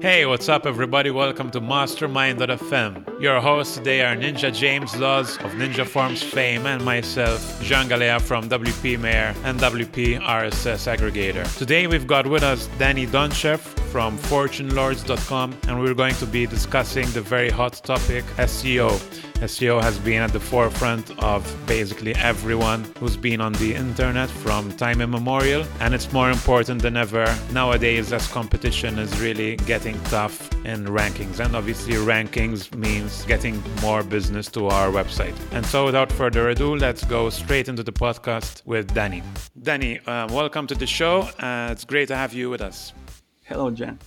Hey, what's up, everybody? Welcome to Mastermind.fm. Your hosts today are Ninja James Laws of Ninja Forms fame and myself, Jean Galea from WP Mayor and WP RSS Aggregator. Today we've got with us Danny Donchev from FortuneLords.com, and we're going to be discussing the very hot topic SEO. SEO has been at the forefront of basically everyone who's been on the internet from time immemorial, and it's more important than ever nowadays as competition is really getting tough in rankings. And obviously, rankings means getting more business to our website. And so, without further ado, let's go straight into the podcast with Danny. Danny, um, welcome to the show. Uh, it's great to have you with us. Hello, Jan.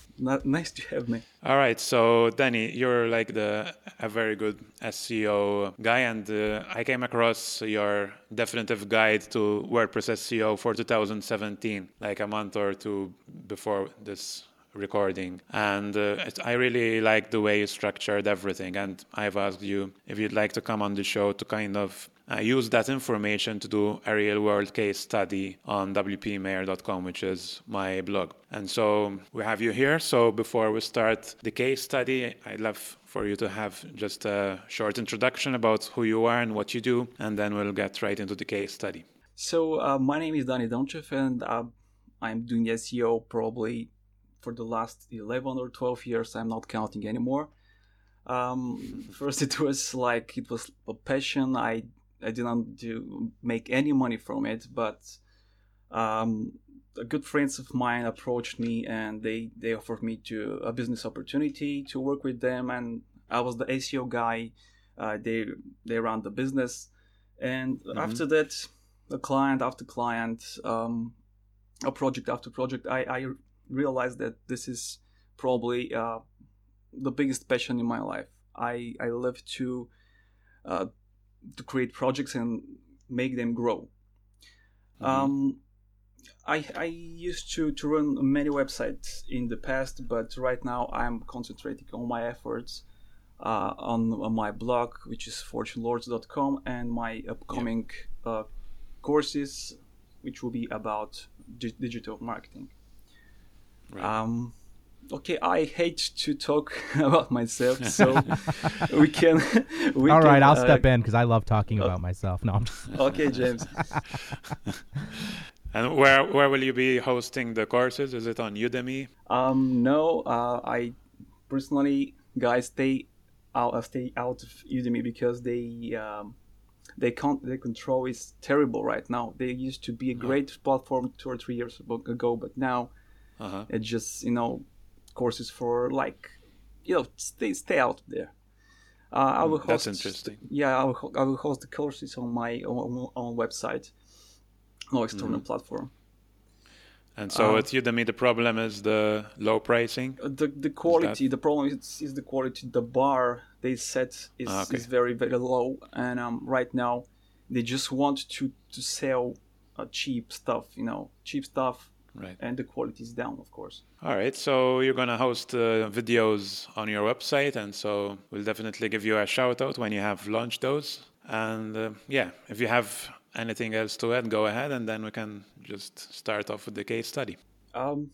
nice to have me. All right, so Danny, you're like the a very good SEO guy, and uh, I came across your definitive guide to WordPress SEO for 2017, like a month or two before this recording and uh, i really like the way you structured everything and i've asked you if you'd like to come on the show to kind of uh, use that information to do a real world case study on wpmayor.com, which is my blog. And so we have you here. So before we start the case study, I'd love for you to have just a short introduction about who you are and what you do, and then we'll get right into the case study. So uh, my name is Danny Donchev, and uh, I'm doing SEO probably for the last 11 or 12 years. I'm not counting anymore. Um, first, it was like it was a passion. I I didn't do make any money from it, but um, good friends of mine approached me and they they offered me to a business opportunity to work with them, and I was the SEO guy. Uh, they they ran the business, and mm-hmm. after that, a client after client, um, a project after project, I, I realized that this is probably uh, the biggest passion in my life. I I love to uh, to create projects and make them grow. Mm-hmm. Um, I, I used to, to run many websites in the past, but right now I'm concentrating all my efforts uh, on, on, my blog, which is fortunelords.com, and my upcoming yeah. uh, courses, which will be about di- digital marketing. Right. Um, okay, I hate to talk about myself, so we can. We All right, can, I'll uh, step in because I love talking uh, about myself. No, I'm just. okay, James. and where where will you be hosting the courses? Is it on Udemy? Um, no, uh, I personally, guys, stay out, uh, stay out of Udemy because they. Um, they can't. Their control is terrible right now. They used to be a great oh. platform two or three years ago, but now uh-huh. it just you know courses for like you know stay stay out there. Uh, I will host, That's interesting. Yeah, I will, I will host the courses on my own, own website, no external mm-hmm. platform. And so um, at Udemy, the problem is the low pricing. Uh, the the quality. The problem is, is the quality. The bar they set is, ah, okay. is very very low, and um, right now they just want to to sell uh, cheap stuff. You know, cheap stuff right. And the quality is down of course. All right so you're going to host uh, videos on your website and so we'll definitely give you a shout out when you have launched those. And uh, yeah if you have anything else to add go ahead and then we can just start off with the case study. Um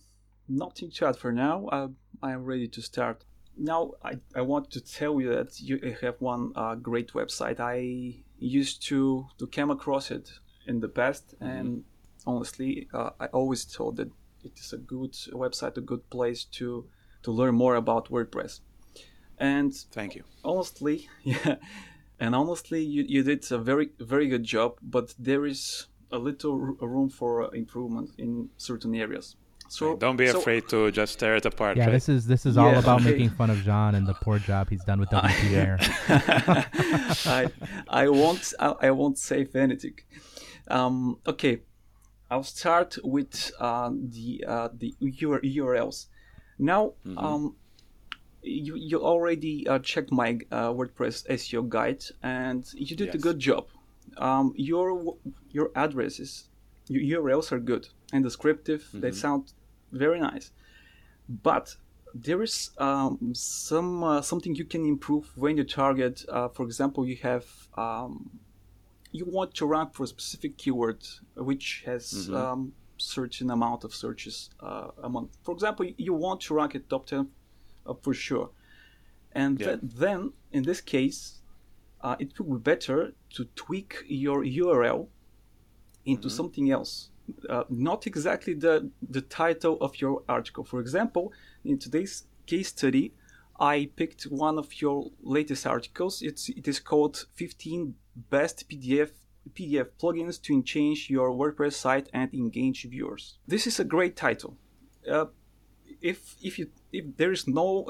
nothing to add for now. Uh, i am ready to start. Now I, I want to tell you that you have one uh, great website. I used to to come across it in the past mm-hmm. and honestly, uh, I always thought that it is a good website, a good place to to learn more about WordPress. And thank you. Honestly, yeah, and honestly, you, you did a very very good job, but there is a little room for improvement in certain areas. So don't be so, afraid to just tear it apart. Yeah, right? this is this is all yeah, about okay. making fun of John and the poor job he's done with WPR. I I won't I, I won't save anything. Um, okay, I'll start with uh, the uh, the URLs. Now, mm-hmm. um, you you already uh, checked my uh, WordPress SEO guide, and you did yes. a good job. Um, your your addresses, your URLs are good and descriptive. Mm-hmm. They sound very nice, but there is um, some uh, something you can improve when you target. Uh, for example, you have um, you want to rank for a specific keyword which has mm-hmm. um, certain amount of searches uh, a month. For example, you want to rank at top 10 uh, for sure. And Yeah. th- then, in this case, uh, it would be better to tweak your URL into something else. Uh, not exactly the, the title of your article. For example, in today's case study, I picked one of your latest articles. It's, it is called 15 Best PDF PDF plugins to change your WordPress site and engage viewers. This is a great title. Uh, if if you if there is no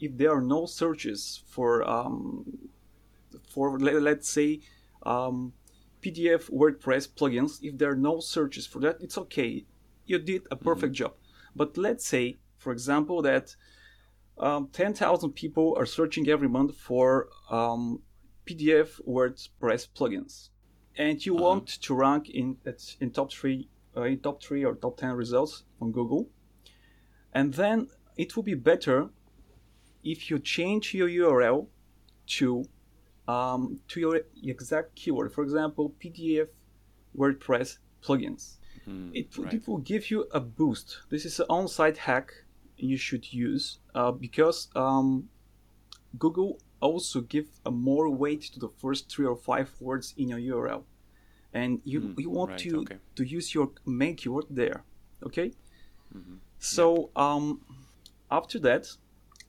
if, there are no searches for um, for let, let's say um, PDF WordPress plugins, if there are no searches for that, it's okay. You did a perfect job. But let's say, for example, that um, 10,000 people are searching every month for um, PDF WordPress plugins, and you want to rank in in top three, uh, in top three or top 10 results on Google, and then it will be better if you change your URL to um, to your exact keyword. For example, PDF WordPress plugins. It, will- it will give you a boost. This is an on-site hack you should use uh, because um, Google also give a more weight to the first three or five words in your URL, and you you want right, to okay. to use your main keyword there. Okay. So um, after that,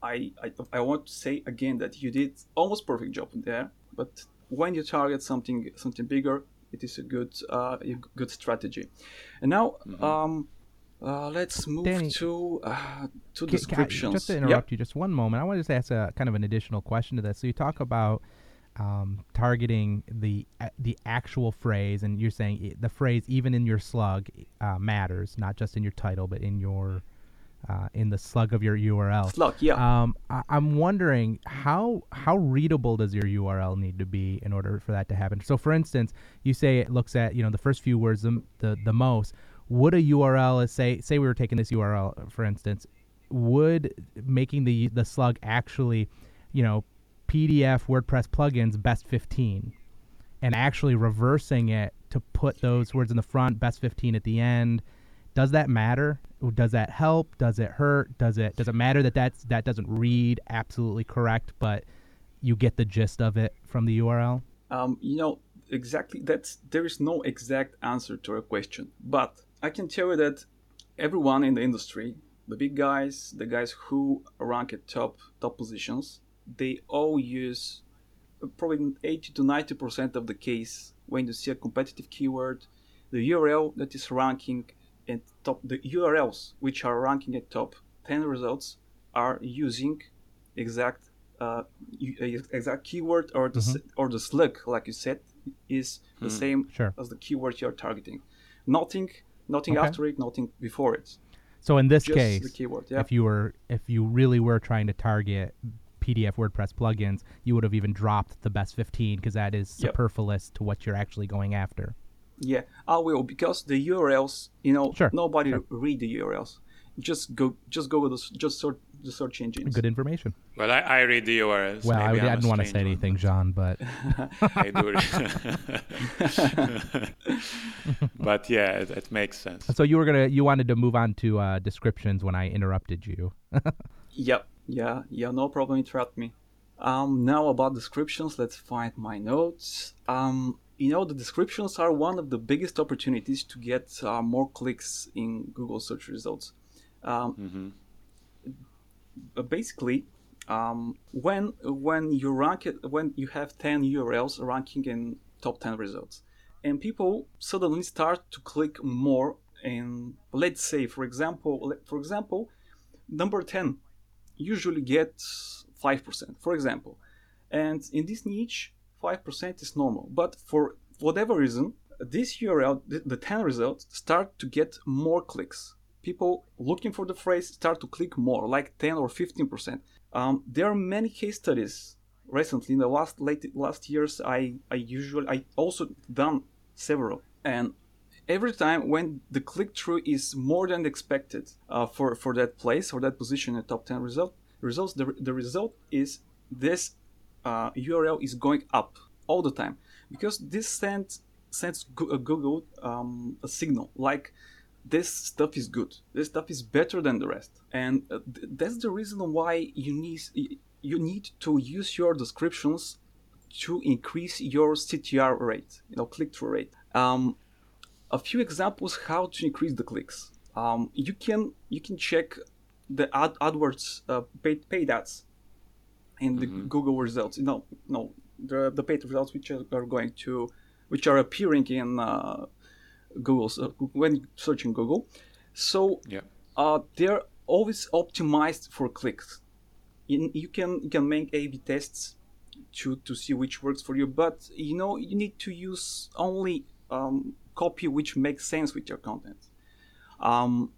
I, I I want to say again that you did almost perfect job there. But when you target something something bigger, it is a good uh, a good strategy. And now um, uh, let's move Danny, to uh, to Ca- ca- descriptions. just to Yep. interrupt you, just one moment. I want to just ask a kind of an additional question to this. So you talk about um, targeting the a- the actual phrase, and you're saying i- the phrase even in your slug uh, matters, not just in your title, but in your uh, in the slug of your URL. Slug, yeah. Um, I- I'm wondering how how readable does your URL need to be in order for that to happen? So, for instance, you say it looks at you know the first few words the the, the most. Would a URL say say we were taking this URL for instance, would making the the slug actually, you know, PDF WordPress plugins best 15, and actually reversing it to put those words in the front, best 15 at the end. Does that matter? Does that help? Does it hurt? Does it does it matter that that's that doesn't read absolutely correct, but you get the gist of it from the URL? Um, you know exactly that's there is no exact answer to a question, but I can tell you that everyone in the industry, the big guys, the guys who rank at top top positions, they all use uh, probably 80 to 90 percent of the case when you see a competitive keyword, the URL that is ranking at top, the URLs which are ranking at top 10 results are using exact uh, uh, exact keyword or the s or the slug, like you said, is the same Sure. as the keyword you're targeting. Nothing, nothing Okay. after it, nothing before it. So in this Just case, the keyword. Yeah. if you were if you really were trying to target PDF WordPress plugins, you would have even dropped the best 15 because that is Yep. superfluous to what you're actually going after. Yeah, I will because the URLs, you know, Sure, nobody sure. read the URLs. Just go, just go just the, just sort the search engines. Good information. Well, I, I read the URLs. Well, I, I'm didn't want to say strange one, anything, John, but but I do. but yeah, it, it makes sense. so you were gonna you wanted to move on to uh, descriptions when I interrupted you. Yep. Yeah. Yeah. No problem. Interrupt me. Um. Now about descriptions. Let's find my notes. Um. You know, the descriptions are one of the biggest opportunities to get uh, more clicks in Google search results. Um, uh, basically, um, when when you rank it, when you have 10 URLs ranking in top 10 results, and people suddenly start to click more. And let's say, for example, for example, number 10 usually gets 5%, for example. And in this niche, 5% is normal. But for whatever reason, this URL, the 10 results, start to get more clicks. People looking for the phrase start to click more, like 10 or 15%. Um, there are many case studies recently in the last late last years. I I usually I also done several, and every time when the click through is more than expected uh, for for that place or that position in top 10 result results the, the result is this uh, url is going up all the time because this sends sends uh, google um, a signal like this stuff is good. This stuff is better than the rest, and uh, th- that's the reason why you need you need to use your descriptions to increase your CTR rate, you know, click through rate. Um, a few examples how to increase the clicks. Um, you can you can check the ad, AdWords uh, paid, paid ads in the Mhm. Google results. No, no, the the paid results which are, are going to which are appearing in uh, Google's uh, when searching Google. So Yeah. uh, they're always optimized for clicks. In, you can you can make A/B tests to to see which works for you, but you know you need to use only um, copy which makes sense with your content. Um,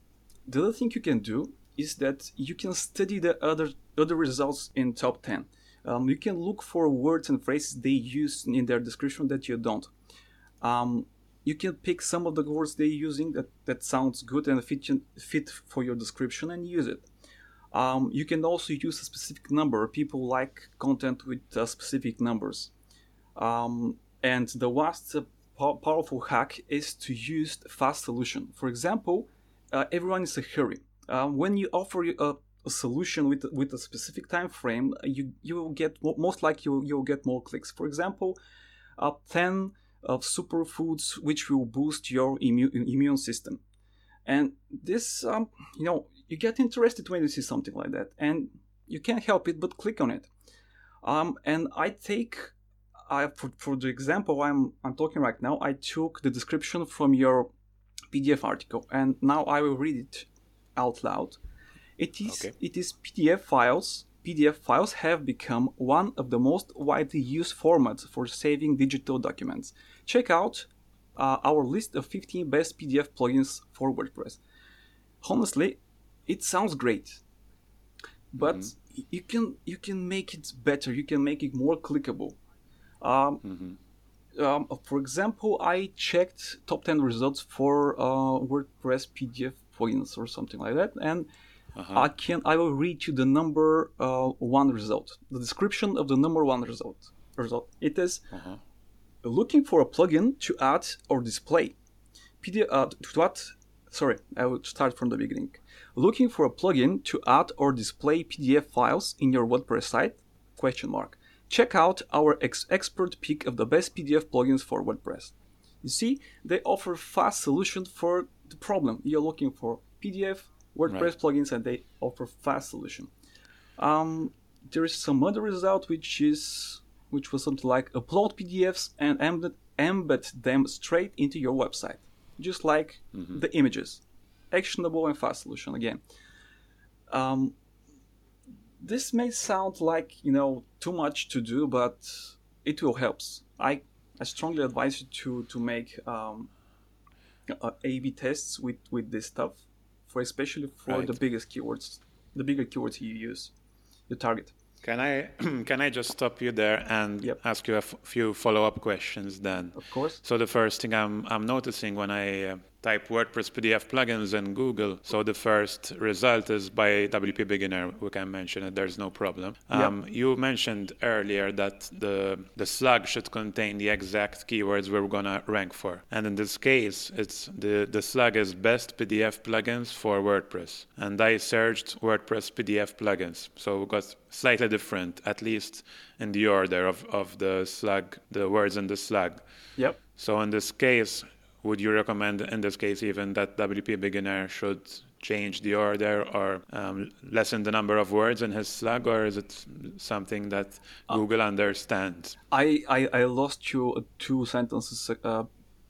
the other thing you can do is that you can study the other other results in top 10 um, you can look for words and phrases they use in their description that you don't um, you can pick some of the words they're using that, that sounds good and fit, fit for your description and use it. Um, you can also use a specific number. People like content with uh, specific numbers. Um, and the last uh, pow- powerful hack is to use fast solution. For example uh, everyone is a hurry. Uh, when you offer a, a solution with with a specific time frame, you you will get mo- most likely you you'll get more clicks. For example, uh, ten of superfoods which will boost your immune immune system, and this um, you know you get interested when you see something like that, and you can't help it but click on it. Um, and I take I for, for the example I'm I'm talking right now, I took the description from your PDF article, and now I will read it out loud. It is Okay. it is PDF files. PDF files have become one of the most widely used formats for saving digital documents. Check out uh, our list of 15 best PDF plugins for WordPress. Honestly, it sounds great, but y- you can you can make it better. You can make it more clickable. Um, Mhm. um, for example, I checked top 10 results for uh, WordPress PDF plugins or something like that, and Uh-huh. I can I will read you the number uh, one result, the description of the number one result. Result. It is Uh-huh. Looking for a plugin to add or display PDF. Uh, to add, sorry, I will start from the beginning. Looking for a plugin to add or display PDF files in your WordPress site? Question mark. Check out our ex- expert pick of the best PDF plugins for WordPress. You see, they offer fast solution for the problem you're looking for. PDF, WordPress Right. plugins, and they offer fast solution. Um, there is some other result which is which was something like upload PDFs and embed, embed them straight into your website, just like the images. Actionable and fast solution again. Um, this may sound like you know too much to do, but it will help. I I strongly advise you to to make um, uh, A/B tests with with this stuff, for especially for the biggest keywords, the bigger keywords you use, you target. Can I can I just stop you there and Yep. ask you a f- few follow-up questions then? Of course. So the first thing I'm I'm noticing when I uh, type WordPress PDF plugins in Google, so the first result is by WP Beginner. We can mention it. There's no problem. Um, You mentioned earlier that the the slug should contain the exact keywords we're gonna rank for, and in this case, it's the the slug is best PDF plugins for WordPress, and I searched WordPress PDF plugins, so we got slightly different, at least in the order of of the slug, the words in the slug. Yep. So in this case, would you recommend in this case even that WP beginner should change the order or um, lessen the number of words in his slug, or is it something that Google understands? I, I, I lost you uh, two sentences uh,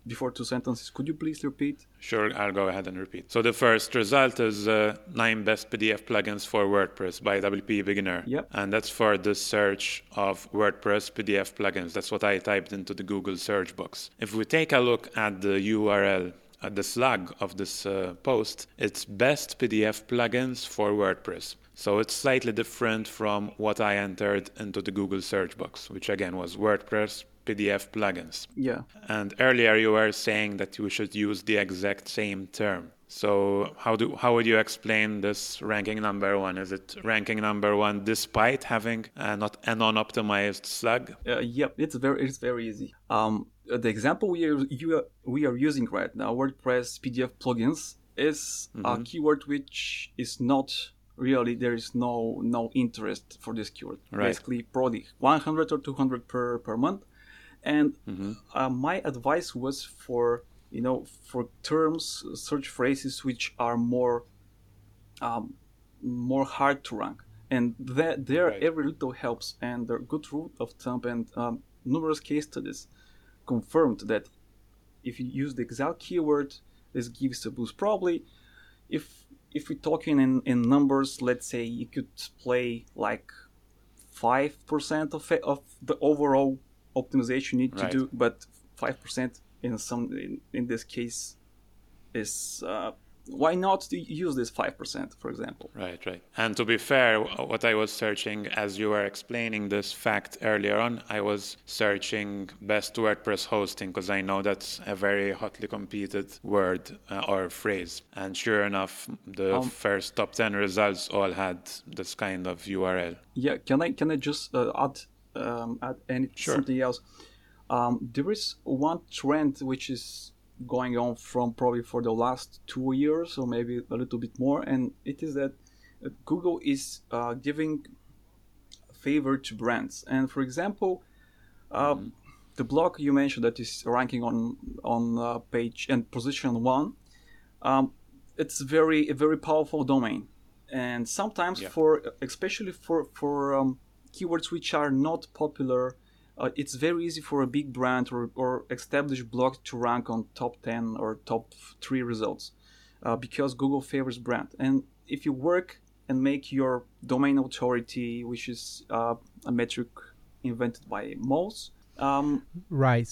before two sentences. Could you please repeat? Sure, I'll go ahead and repeat. So the first result is uh, nine best PDF plugins for WordPress by WP Beginner. Yep. And that's for the search of WordPress PDF plugins. That's what I typed into the Google search box. If we take a look at the URL, at the slug of this uh, post, it's best PDF plugins for WordPress. So it's slightly different from what I entered into the Google search box, which again was WordPress PDF plugins. Yeah. And earlier you were saying that you should use the exact same term. So how do how would you explain this ranking number one? Is it ranking number one despite having uh, not a non-optimized slug? Uh, yep, it's very it's very easy. Um, the example we are you are, we are using right now, WordPress PDF plugins, is mm-hmm. a keyword which is not really there is no no interest for this keyword. Right. Basically, probably 100 or 200 per per month. And mm-hmm. uh, my advice was for you know for terms search phrases which are more um, more hard to rank and that there right. every little helps and the good rule of thumb and um, numerous case studies confirmed that if you use the exact keyword this gives a boost probably if if we're talking in, in numbers let's say you could play like 5% of, of the overall optimization you need right. to do but 5% in some in, in this case is uh, why not use this 5% for example? Right right. And to be fair what i was searching as you were explaining this fact earlier on i was searching best wordpress hosting because i know that's a very hotly competed word uh, or phrase. And sure enough the um, first top 10 results all had this kind of url yeah can i can i just uh, add um, add any, sure. something else um, there is one trend which is going on from probably for the last two years or maybe a little bit more, and it is that uh, Google is uh, giving favor to brands. And for example, uh, mm-hmm. the blog you mentioned that is ranking on on uh, page and position one, um, it's very a very powerful domain, and sometimes yeah. for especially for for um, keywords which are not popular uh, it's very easy for a big brand or, or established blog to rank on top 10 or top 3 results uh, because Google favors brand. And if you work and make your domain authority, which is uh, a metric invented by Moz, um, right,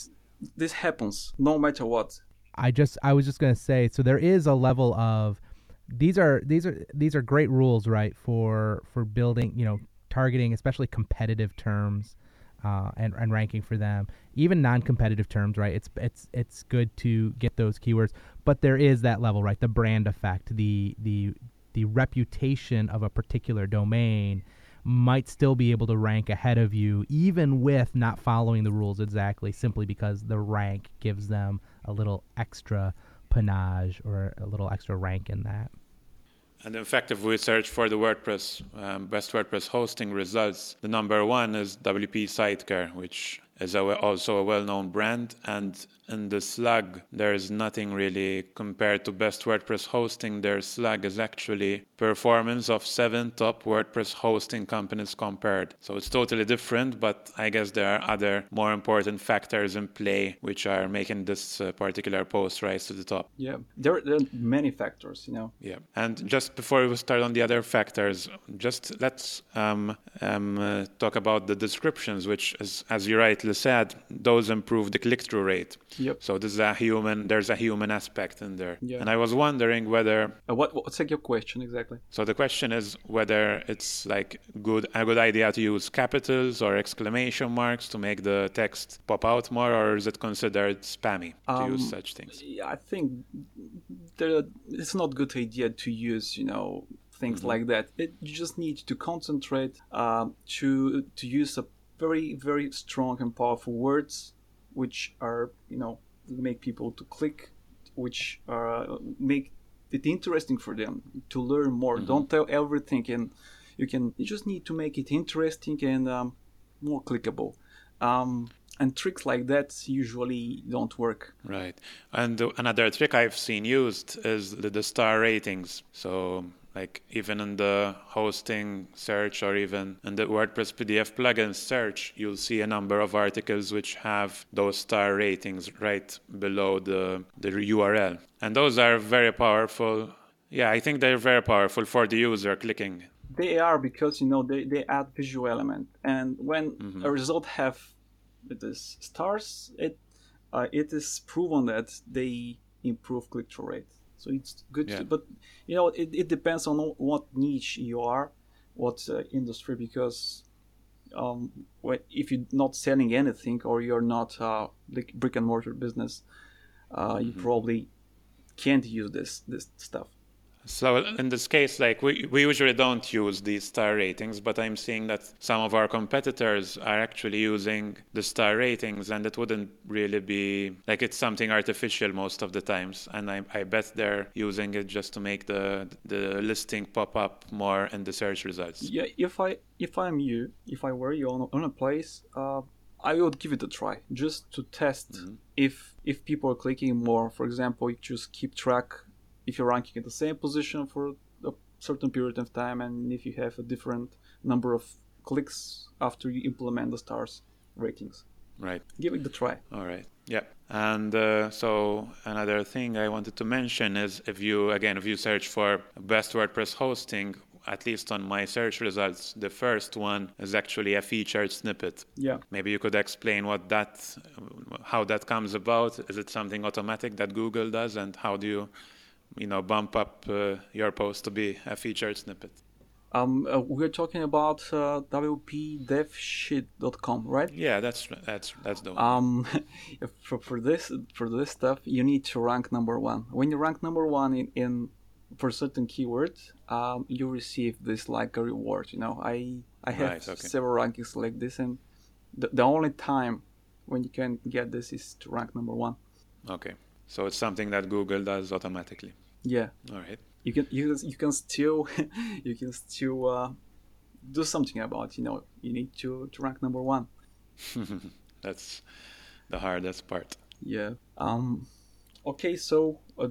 this happens no matter what. I just I was just gonna say so there is a level of these are these are these are great rules right for for building you know targeting especially competitive terms uh, and, and ranking for them. Even non-competitive terms, right? It's it's it's good to get those keywords, but there is that level, right? The brand effect, the the the reputation of a particular domain might still be able to rank ahead of you, even with not following the rules exactly, simply because the rank gives them a little extra panache or a little extra rank in that. And in fact, if we search for the WordPress, um, best WordPress hosting results, the number one is WP Sidecar, which is a, also a well-known brand and in the slug there's nothing really compared to best wordpress hosting. Their slug is actually performance of seven top wordpress hosting companies compared. So it's totally different but i guess there are other more important factors in play which are making this uh, particular post rise to the top. Yeah there, there, are many factors you know. Yeah and just before we start on the other factors just let's um, um, uh, talk about the descriptions which is, as you rightly said those improve the click-through rate Yep. So this is a human. There's a human aspect in there. Yeah. And I was wondering whether. Uh, what what's like your question exactly? So the question is whether it's like good a good idea to use capitals or exclamation marks to make the text pop out more, or is it considered spammy to um, use such things? Yeah, I think there, it's not good idea to use you know things mm-hmm. like that. It, you just need to concentrate uh, to to use a very very strong and powerful words which are you know make people to click, which are make it interesting for them to learn more. Mm-hmm. Don't tell everything, and you can you just need to make it interesting and um, more clickable. Um, and tricks like that usually don't work. Right. And another trick I've seen used is the, the star ratings. So like even in the hosting search or even in the WordPress PDF plugin search, you'll see a number of articles which have those star ratings right below the, the URL. And those are very powerful. Yeah, I think they're very powerful for the user clicking. They are because you know they, they add visual element. And when mm-hmm. a result have this stars, it uh, it is proven that they improve click through rate. So it's good, yeah. to, but you know it, it depends on what niche you are, what uh, industry, because um, if you're not selling anything or you're not uh, like brick and mortar business, uh, mm-hmm. you probably can't use this this stuff. So in this case, like we, we usually don't use these star ratings, but I'm seeing that some of our competitors are actually using the star ratings, and it wouldn't really be like it's something artificial most of the times. And I, I bet they're using it just to make the the listing pop up more in the search results. Yeah, if I if I'm you, if I were you on, on a place, uh, I would give it a try just to test mm-hmm. if if people are clicking more. For example, you just keep track if you're ranking in the same position for a certain period of time and if you have a different number of clicks after you implement the stars ratings. Right. Give it a try. All right. Yeah. And uh, so another thing I wanted to mention is if you again if you search for best WordPress hosting, at least on my search results, the first one is actually a featured snippet. Yeah. Maybe you could explain what that, how that comes about. Is it something automatic that Google does, and how do you you know bump up uh, your post to be a featured snippet um, uh, we're talking about uh, wpdevshed.com, right? Yeah, that's that's that's the one. Um, for, for this for this stuff, you need to rank number one. When you rank number one in, in for certain keywords, um, you receive this like a reward. You know, I I have right, okay. several rankings like this, and the, the only time when you can get this is to rank number one. Okay, so it's something that Google does automatically. Yeah. All right. You can you you can still you can still uh, do something about. You know, you need to to rank number one. That's the hardest part. Yeah. Um. Okay. So. Uh,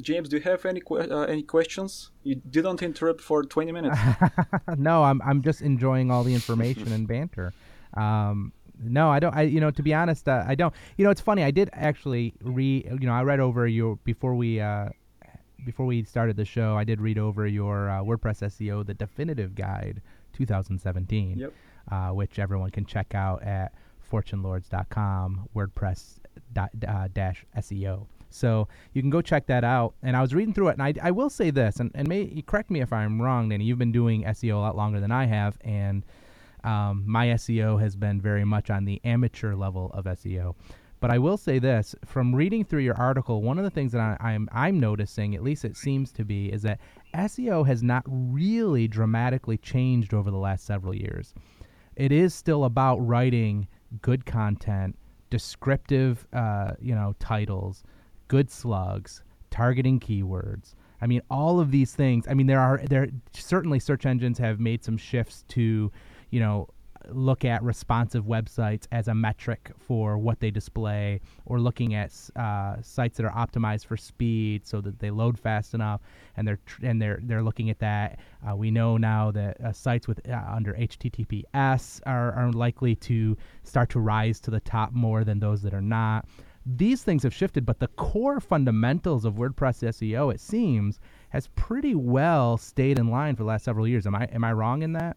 James, do you have any que- uh, any questions? You didn't interrupt for 20 minutes. no, I'm I'm just enjoying all the information and banter. Um, no, I don't. I you know to be honest, uh, I don't. You know, it's funny. I did actually re You know, I read over your before we uh, before we started the show, I did read over your uh, WordPress SEO, the definitive guide 2017, yep. uh, which everyone can check out at fortunelords.com, WordPress uh, dash SEO. So you can go check that out. And I was reading through it, and I, I will say this, and, and may, correct me if I'm wrong, Danny. You've been doing SEO a lot longer than I have, and um, my SEO has been very much on the amateur level of SEO. But I will say this: from reading through your article, one of the things that I, I'm I'm noticing, at least it seems to be, is that SEO has not really dramatically changed over the last several years. It is still about writing good content, descriptive, uh, you know, titles, good slugs, targeting keywords. I mean, all of these things. I mean, there are there certainly search engines have made some shifts to, you know, look at responsive websites as a metric for what they display, or looking at uh, sites that are optimized for speed so that they load fast enough, and they're tr- and they're they're looking at that. Uh, we know now that uh, sites with uh, under HTTPS are, are likely to start to rise to the top more than those that are not. These things have shifted, but the core fundamentals of WordPress SEO, it seems, has pretty well stayed in line for the last several years. Am I am I wrong in that?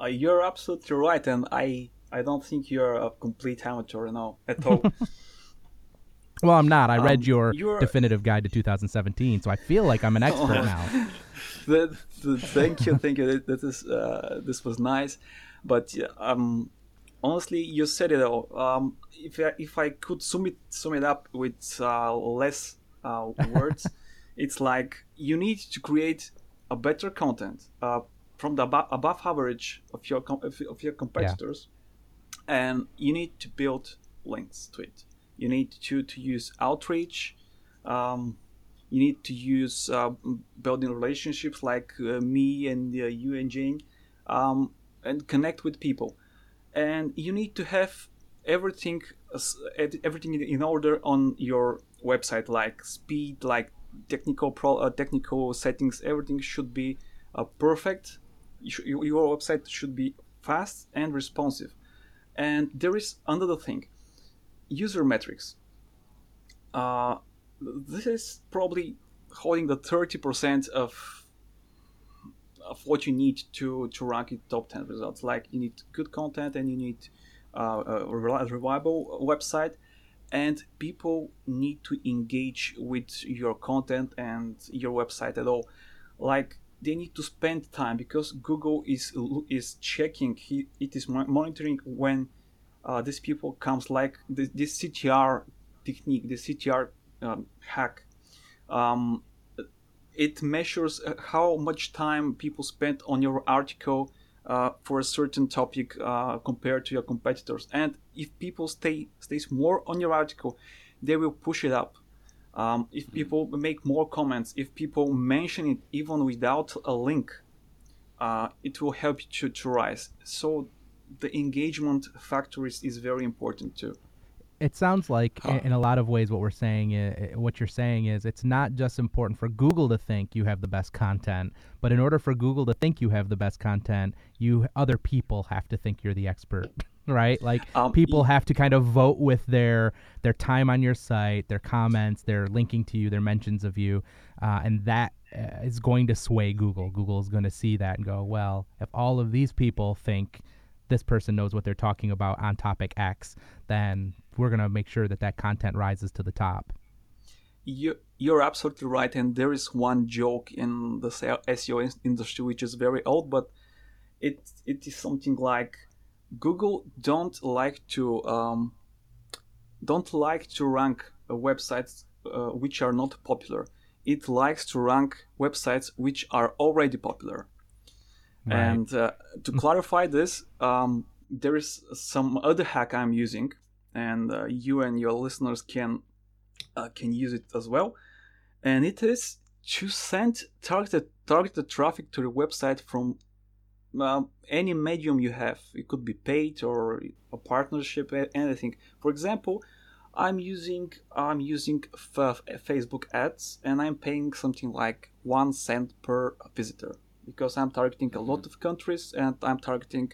Uh, you're absolutely right, and I I don't think you're a complete amateur now at all. well, I'm not. I read um, your you're... definitive guide to 2017, so I feel like I'm an expert now. the, the, thank you, thank you. That is uh, this was nice, but um, honestly, you said it all. Um, if I, if I could sum it sum it up with uh, less uh, words, it's like you need to create a better content, uh, from the above, above average of your of your competitors, yeah. and you need to build links to it. You need to to use outreach. Um, you need to use uh, building relationships like uh, me and uh, you and Jane, um, and connect with people. And you need to have everything everything in order on your website, like speed, like technical pro, uh, technical settings. Everything should be uh, perfect your website should be fast and responsive. And there is another thing user metrics. Uh, this is probably holding the 30% of of what you need to to rank in top 10 results like you need good content and you need uh, a reliable website and people need to engage with your content and your website at all like they need to spend time because Google is is checking. He, it is monitoring when uh, these people comes like this, this CTR technique, the CTR um, hack. Um, it measures uh, how much time people spend on your article uh, for a certain topic uh, compared to your competitors. And if people stay stays more on your article, they will push it up. Um, if people make more comments, if people mention it even without a link, uh, it will help you to, to rise. So the engagement factor is, is very important too. It sounds like, Huh. in a lot of ways, what we're saying, is, what you're saying is, it's not just important for Google to think you have the best content, but in order for Google to think you have the best content, you other people have to think you're the expert, right? Like Um, people have to kind of vote with their their time on your site, their comments, their linking to you, their mentions of you, uh, and that uh, going to sway Google. Google is going to see that and go, well, if all of these people think this person knows what they're talking about on topic X, then we're going to make sure that that content rises to the top. You, you're absolutely right, and there is one joke in the SEO industry which is very old, but it it is something like Google don't like to um, don't like to rank uh, websites uh, which are not popular. It likes to rank websites which are already popular. Right. And uh, to clarify this, um, there is some other hack I'm using, and uh, you and your listeners can uh, can use it as well. And it is to send targeted targeted traffic to the website from um, any medium you have. It could be paid or a partnership, anything. For example, I'm using I'm using f- Facebook ads, and I'm paying something like one cent per visitor because I'm targeting a lot of countries and I'm targeting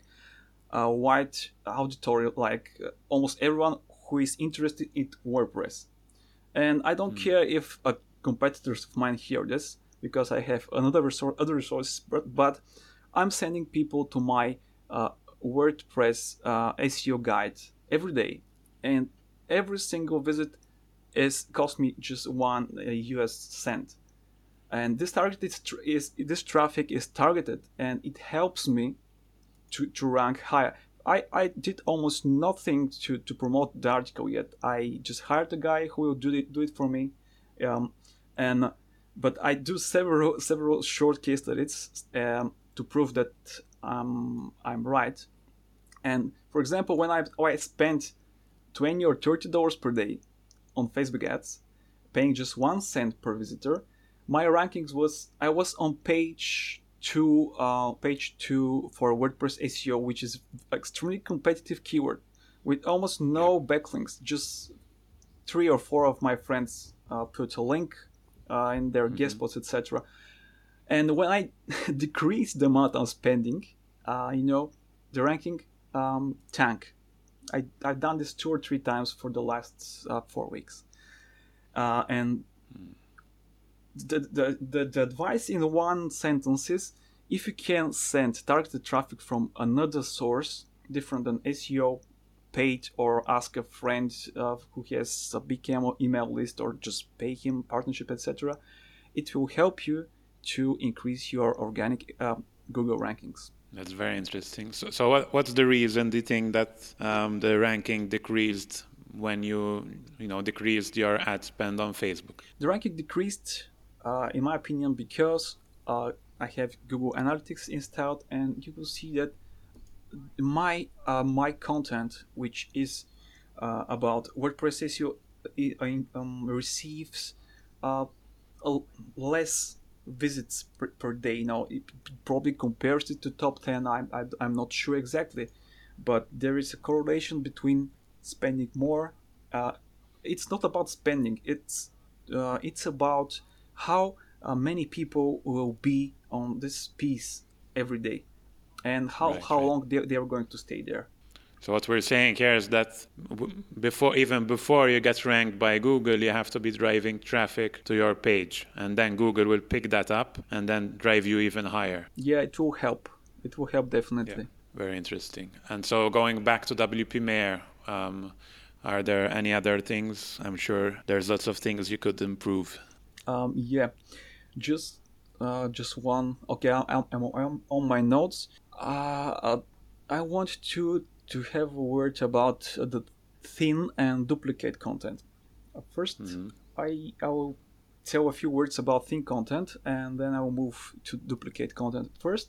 a wide auditory, like uh, almost everyone who is interested in WordPress. And I don't care if uh, competitors of mine hear this because I have another resource, other resources, but, but I'm sending people to my uh, WordPress uh, SEO guide every day, and every single visit is cost me just one uh, US cent. And this target is, tr- is this traffic is targeted, and it helps me to, to rank higher. I, I did almost nothing to, to promote the article yet. I just hired a guy who will do it do it for me, um, and but I do several several short case studies um, to prove that um, I'm right. And for example, when I I spent twenty or thirty dollars per day on Facebook ads, paying just one cent per visitor, my rankings was I was on page two, uh, page two for WordPress SEO, which is extremely competitive keyword with almost no backlinks. Just three or four of my friends uh, put a link uh, in their guest posts, etc. And when I decrease the amount I'm spending, uh, you know, the ranking um, tank. I, I've done this two or three times for the last uh, four weeks. Uh, and the, the, the, the advice in one sentence is if you can send targeted traffic from another source different than SEO, paid, or ask a friend uh, who has a big email- list, or just pay him partnership, etc., it will help you to increase your organic uh, Google rankings. That's very interesting. So, so what, what's the reason do you think that um, the ranking decreased when you, you know, decreased your ad spend on Facebook? The ranking decreased, uh, in my opinion, because uh, I have Google Analytics installed, and you will see that my uh, my content, which is uh, about WordPress SEO, i- um, receives uh, a less visits per, per day. Now, it probably compares it to top 10. I'm, I, I'm not sure exactly, but there is a correlation between spending more. Uh, it's not about spending. It's uh, it's about how uh, many people will be on this piece every day, and how Right, how right. long they, they are going to stay there. So what we're saying here is that before, even before you get ranked by Google, you have to be driving traffic to your page, and then Google will pick that up and then drive you even higher. Yeah, it will help. It will help definitely. Very interesting. And so going back to WP Mayor, um, are there any other things? I'm sure there's lots of things you could improve. Um, yeah, just uh, just one. Okay, I'm, I'm, I'm on my notes. Uh, I want to to have a word about uh, the thin and duplicate content. Uh, first, Mhm. I I will tell a few words about thin content, and then I will move to duplicate content first.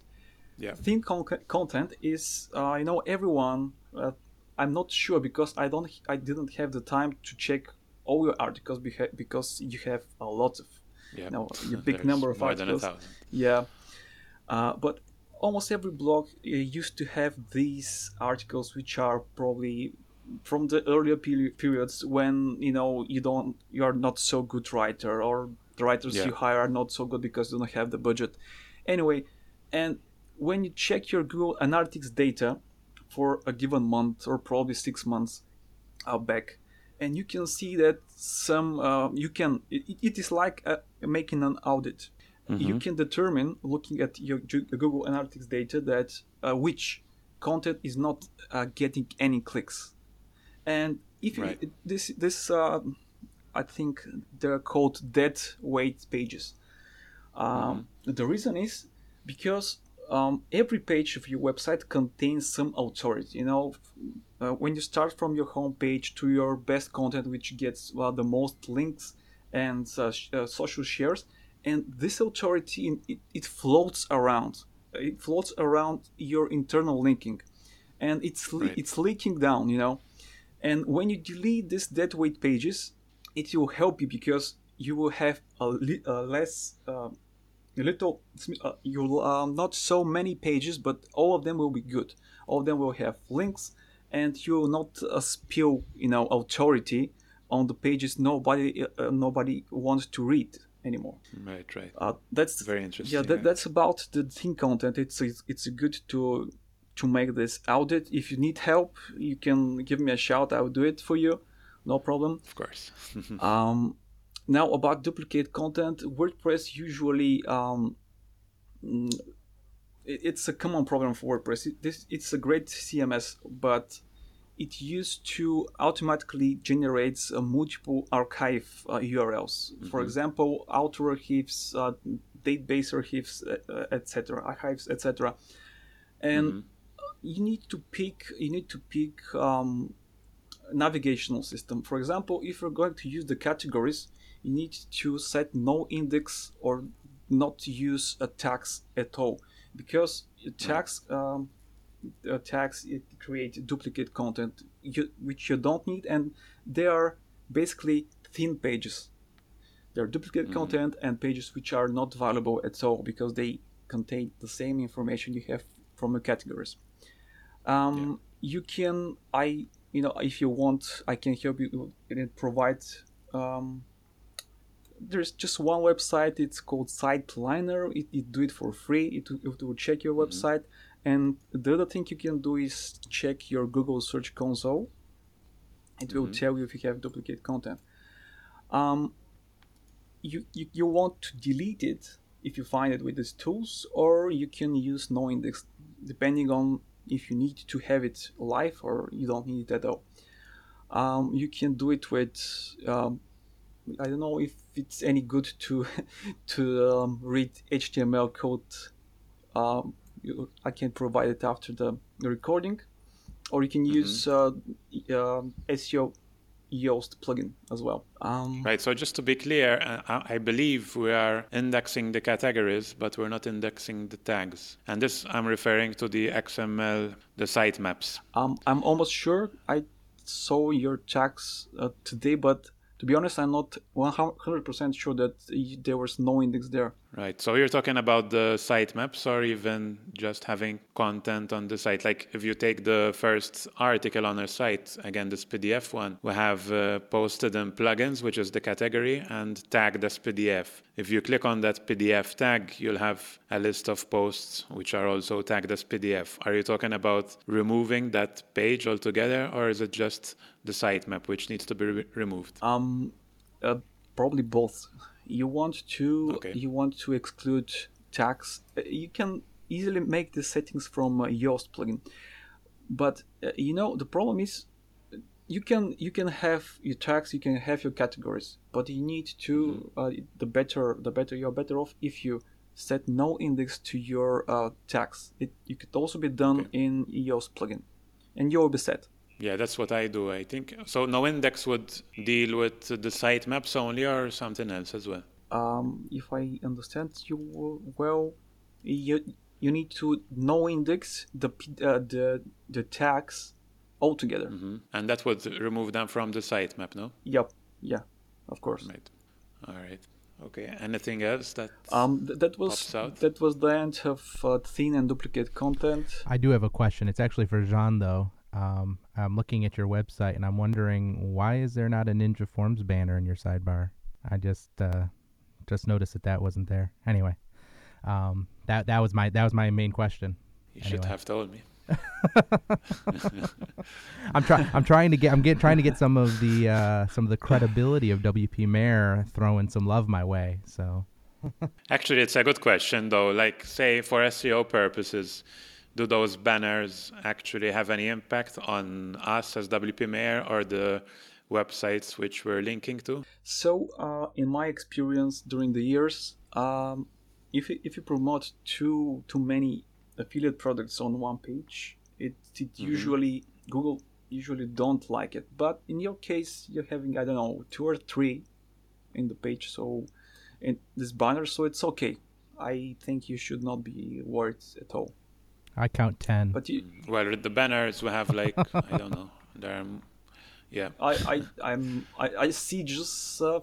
Yeah. Thin con- content is, uh, you know, everyone. Uh, I'm not sure because I don't, I didn't have the time to check all your articles beha- because you have a lot of, Yeah. you know, a big There's number of more than a articles. Yeah. Uh, but almost every blog uh, used to have these articles, which are probably from the earlier periods when you know you don't you are not so good writer or the writers Yeah. you hire are not so good because you don't have the budget. Anyway, and when you check your Google Analytics data for a given month or probably six months uh, back, and you can see that some uh, you can it, it is like uh, making an audit you can determine looking at your google analytics data that uh, which content is not uh, getting any clicks. And if you, Right. this this uh, i think they're called dead weight pages. Um, the reason is because um, every page of your website contains some authority. You know uh, when you start from your home page to your best content which gets uh, the most links and uh, sh- uh, social shares and this authority it, it floats around. It floats around your internal linking. And it's le- Right. it's leaking down you know? And when you delete these dead weight pages it will help you because you will have a li- uh, less uh, a little uh, you'll uh, not so many pages but all of them will be good. All of them will have links and you will not uh, spill you know authority on the pages nobody uh, nobody wants to read anymore Right, right. uh, that's Very interesting. yeah that, yeah. that's about the thin content it's, it's it's good to to make this audit if you need help you can give me a shout i'll do it for you no problem Of course. um, now about duplicate content, WordPress usually um, it- it's a common problem for WordPress. It, this it's a great CMS, but it used to automatically generates uh, multiple archive uh, URLs. For example, author archives, uh, date-based archives, uh, etc., archives, etc. And you need to pick. You need to pick. Um, navigational system. For example, if you're going to use the categories, you need to set no index or not use a tags at all because tags um, uh, tags it create duplicate content you, which you don't need and they are basically thin pages. They're duplicate content and pages which are not valuable at all because they contain the same information you have from the categories. Um, You can, I, you know, if you want, I can help you and provide. Um, there's just one website. It's called SiteLiner. It, it do it for free. It, it will check your website. And the other thing you can do is check your Google Search Console. It will tell you if you have duplicate content. Um, you, you you want to delete it if you find it with these tools, or you can use no index, depending on if you need to have it live or you don't need it at all. Um, you can do it with um, I don't know if it's any good to to um, read HTML code. Um, you, I can provide it after the recording, or you can use uh, uh, SEO Yoast plugin as well. Um, Right. So just to be clear, uh, I I believe we are indexing the categories, but we're not indexing the tags. And this I'm referring to the XML, the sitemaps. Um, I'm almost sure I saw your tags uh, today, but to be honest, I'm not 100% sure that there was no index there. Right. So you're talking about the sitemaps or even just having content on the site. Like if you take the first article on our site, again, this PDF one, we have uh, posted in plugins, which is the category, and tagged as PDF. If you click on that PDF tag, you'll have a list of posts which are also tagged as PDF. Are you talking about removing that page altogether, or is it just the sitemap which needs to be re- removed? Um, uh, probably both. You want to Okay. you want to exclude tags. Uh, You can easily make the settings from uh, Yoast plugin, but uh, you know the problem is you can you can have your tags, you can have your categories, but you need to uh, the better the better you're better off if you set no index to your uh, tags. It you could also be done Okay. in Yoast plugin, and you will be set. Yeah, that's what I do, I think. So no index would deal with the sitemaps only or something else as well. um, if I understand you well, you you need to no index the uh, the the tags altogether. Mm-hmm. And that would remove them from the sitemap, no? Yep. Yeah. Of course. Right. All right. Okay. Anything else that um th- that was that was the end of uh, thin and duplicate content. I do have a question. It's actually for Jean though. Um, I'm looking at your website and I'm wondering why is there not a Ninja Forms banner in your sidebar? I just uh, just noticed that that wasn't there. Anyway, um, that that was my that was my main question. You anyway. should have told me. I'm trying. I'm trying to get. I'm get, trying to get some of the uh, some of the credibility of WP Mayor throwing some love my way. So. Actually, it's a good question though. Like, say for SEO purposes, do those banners actually have any impact on us as WP Mayor or the websites which we're linking to? So, uh, in my experience during the years, um, if you, if you promote too too many affiliate products on one page, it, it mm-hmm. usually Google usually don't like it. But in your case, you're having I don't know two or three in the page, so in this banner, so it's okay. I think you should not be worried at all. I count ten. But you, well, the banners we have like I don't know. There, are, yeah. I I I'm I, I see just uh,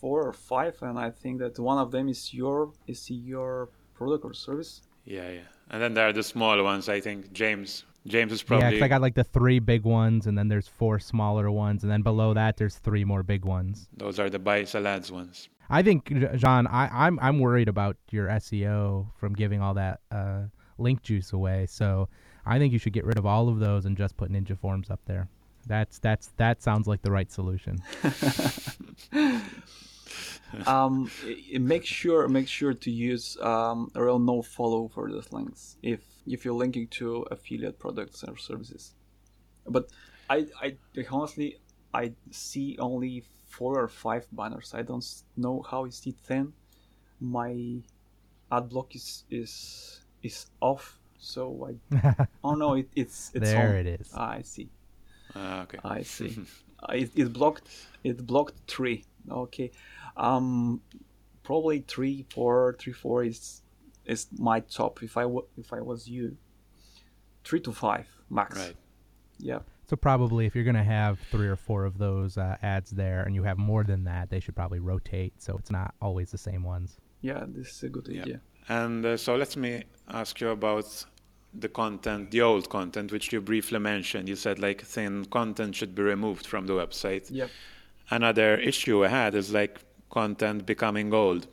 four or five, and I think that one of them is your is your product or service. Yeah, yeah. And then there are the small ones. I think James James is probably yeah. I got like the three big ones, and then there's four smaller ones, and then below that there's three more big ones. Those are the buy sell ads ones. I think John, I, I'm I'm worried about your SEO from giving all that uh, link juice away. So I think you should get rid of all of those and just put Ninja Forms up there. That's that's that sounds like the right solution. um, make sure make sure to use um, rel no follow for those links if if you're linking to affiliate products or services. But I I honestly I see only four or five banners. I don't know how is it then. My ad block is is is off, so I oh no it, it's it's there on. it is. Ah, I see. Uh, okay. I see. uh, it, it blocked it blocked three. Okay. Um, probably three, four, three, four is is my top. If I w- if I was you, three to five max. Right. Yeah. So probably if you're going to have three or four of those uh, ads there, and you have more than that, they should probably rotate so it's not always the same ones. Yeah, this is a good Yeah. idea. And uh, so let me ask you about the content, the old content, which you briefly mentioned. You said like thin content should be removed from the website. Yep. Another issue I had is like content becoming old,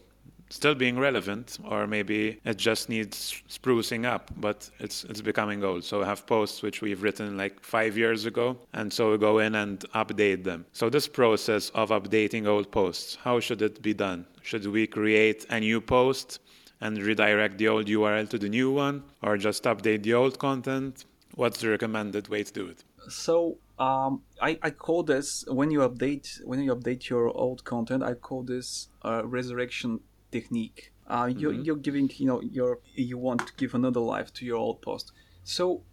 still being relevant, or maybe it just needs sprucing up, but it's it's becoming old. So I have posts which we've written like five years ago, and so we go in and update them. So this process of updating old posts, how should it be done? Should we create a new post? And redirect the old URL to the new one, or just update the old content? What's the recommended way to do it? So um, I, I call this when you update when you update your old content. I call this a resurrection technique. Uh, you're, Mhm. you're giving you know your you want to give another life to your old post. So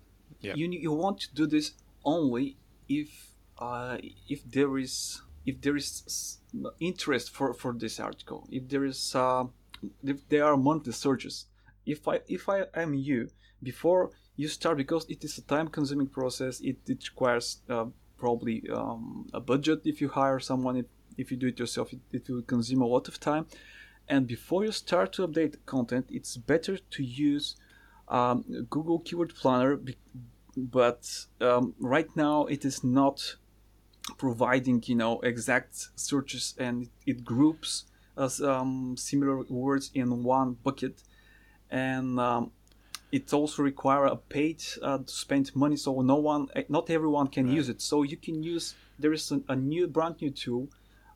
Yeah. you you want to do this only if uh, if there is if there is interest for, for this article. If there is uh, there are monthly searches. If I if I am you before you start because it is a time consuming process it, it requires uh, probably um, a budget if you hire someone if, if you do it yourself it, it will consume a lot of time and before you start to update content it's better to use um, google keyword planner but um, right now it is not providing you know exact searches and it, it groups as um, similar words in one bucket and um, it also require a paid uh, to spend money so no one eh, not everyone can Right. use it so you can use there is a, a new brand new tool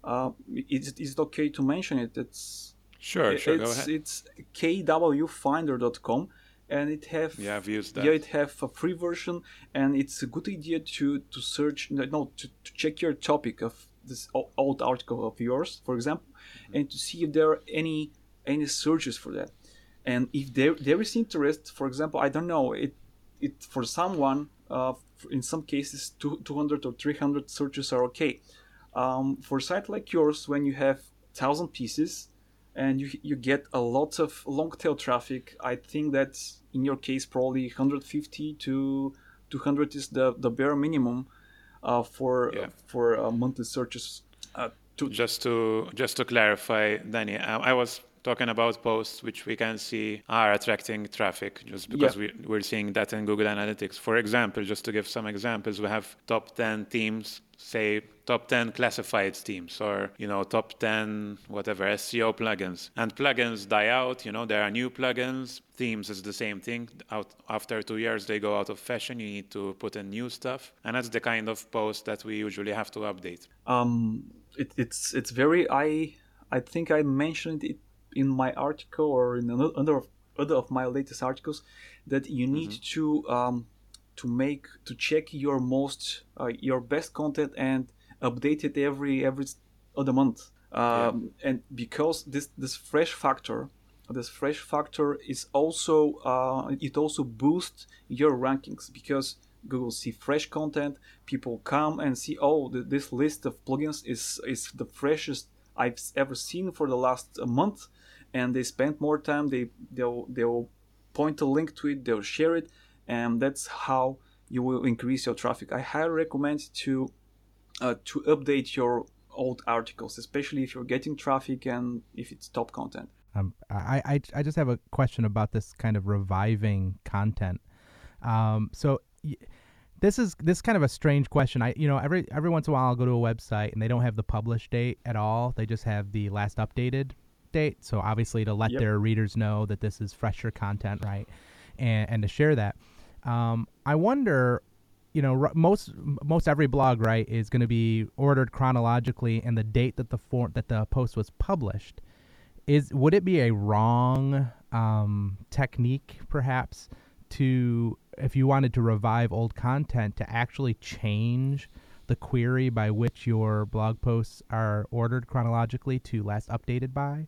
uh, is, is it okay to mention it it's Sure, sure, go it's, ahead. it's kwfinder.com and it have Yeah, I've used that. yeah it have a free version and it's a good idea to to search no no, to, to check your topic of this old article of yours for example Mm-hmm. and to see if there are any any searches for that and if there there is interest for example i don't know it it for someone uh, in some cases two, 200 or 300 searches are okay um, for a site like yours when you have 1000 pieces and you you get a lot of long tail traffic. I think that in your case probably 150 to 200 is the the bare minimum uh, for Yeah. for uh, monthly searches. To Just to just to clarify, Danny, I, I was talking about posts which we can see are attracting traffic just because we, we're seeing that in Google Analytics. For example, just to give some examples, we have top 10 teams, say top 10 classified teams or, you know, top 10 whatever SEO plugins. And plugins die out, you know, there are new plugins. Themes is the same thing. Out after two years they go out of fashion. You need to put in new stuff. And that's the kind of post that we usually have to update. um, it, it's it's very I I think I mentioned it in my article or in another other of, other of my latest articles that you need to um, to make to check your most uh, your best content and update it every every other month. Um, and because this this fresh factor this fresh factor is also uh, it also boosts your rankings because Google see fresh content. People come and see, oh, th- this list of plugins is is the freshest I've ever seen for the last uh, month, and they spend more time. They they'll they'll point a link to it. They'll share it, and that's how you will increase your traffic. I highly recommend to uh, to update your old articles, especially if you're getting traffic and if it's top content. Um, I, I, I just have a question about this kind of reviving content. Um, so y- this is this is kind of a strange question. I you know every every once in a while I'll go to a website and they don't have the published date at all. They just have the last updated date. So obviously to let Yep. their readers know that this is fresher content, right? And and to share that. Um, I wonder you know r- most most every blog right is going to be ordered chronologically and the date that the for- that the post was published is would it be a wrong um, technique perhaps to if you wanted to revive old content to actually change the query by which your blog posts are ordered chronologically to last updated by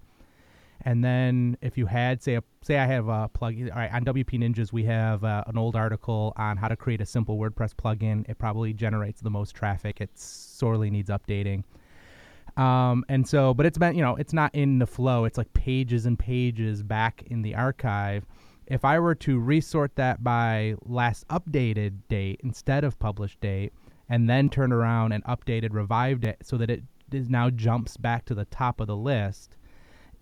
and then if you had say a say I have a plugin all right on WP Ninjas we have uh, an old article on how to create a simple WordPress plugin it probably generates the most traffic it sorely needs updating um, and so, but it's been, you know, it's not in the flow. It's like pages and pages back in the archive. If I were to resort that by last updated date instead of published date, and then turn around and updated, revived it so that it is now jumps back to the top of the list,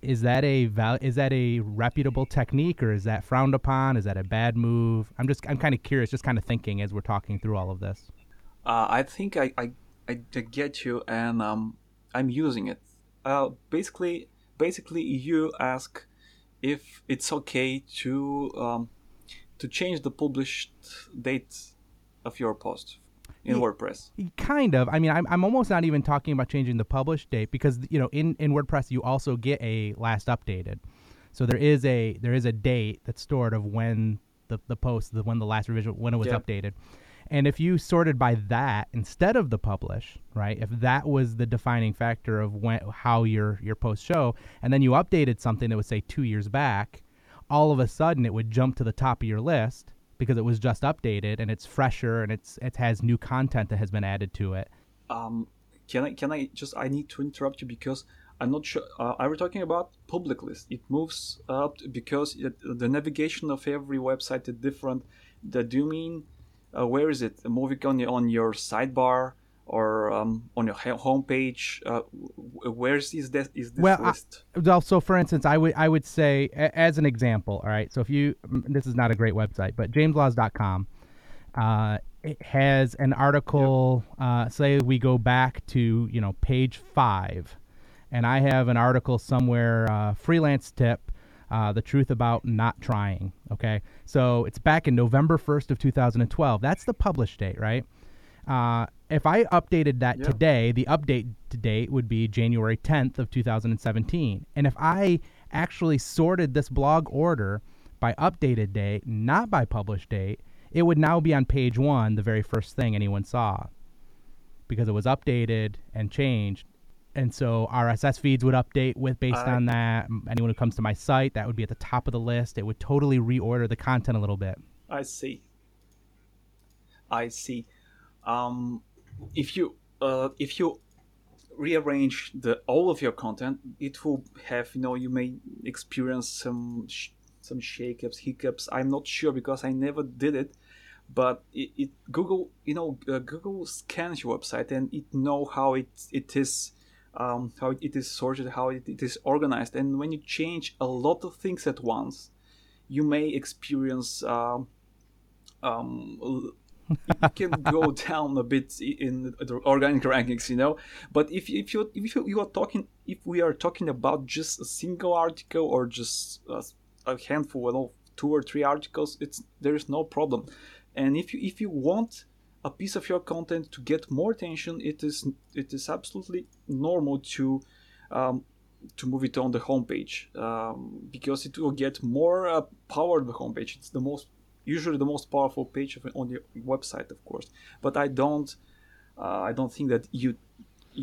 is that a val- is that a reputable technique or is that frowned upon? Is that a bad move? I'm just I'm kind of curious, just kind of thinking as we're talking through all of this. Uh, I think i i get you, and um, I'm using it. Uh, basically, basically, you ask if it's okay to um, to change the published date of your post in WordPress. kind of i mean I'm, I'm almost not even talking about changing the published date because you know in, in wordpress you also get a last updated so there is a there is a date that's stored of when the, the post the when the last revision when it was Yeah. updated and if you sorted by that instead of the publish right if that was the defining factor of when how your your posts show and then you updated something that would say two years back all of a sudden it would jump to the top of your list because it was just updated and it's fresher and it's it has new content that has been added to it. Um, can I can I just I need to interrupt you because I'm not sure. Uh, are we talking about public list? It moves up because it, the navigation of every website is different. The, do you mean uh, where is it? Moving on your, on your sidebar or um, on your homepage? Uh, where is this is this Well, I- list? Well, so for instance, I would I would say a- as an example, all right. So if you this is not a great website, but jameslaws.com uh, it has an article. Uh, say we go back to you know page five, and I have an article somewhere uh, freelance tip. Uh, the truth about not trying. Okay, so it's back in November first of 2012. That's the published date, right? Uh, if I updated that Yeah. today, the update to date would be January 10th of 2017. And if I actually sorted this blog order by updated date, not by published date, it would now be on page one, the very first thing anyone saw, because it was updated and changed. And so RSS feeds would update with based I- on that. Anyone who comes to my site, that would be at the top of the list. It would totally reorder the content a little bit. I see. I see. Um, if you uh, if you rearrange the all of your content, it will have you know you may experience some sh- some shakeups, hiccups. I'm not sure because I never did it, but it, it Google you know uh, Google scans your website and it know how it it is. Um, how it is sorted, how it, it is organized, and when you change a lot of things at once, you may experience um, um, you can go down a bit in the organic rankings, you know. But if if you if you, you are talking if we are talking about just a single article or just a, a handful of two or three articles, it's there is no problem. And if you if you want a piece of your content to get more attention, it is it is absolutely normal to um, to move it on the homepage um, because it will get more uh, power on the homepage. It's the most usually the most powerful page on your website, of course. But I don't, uh, I don't think that you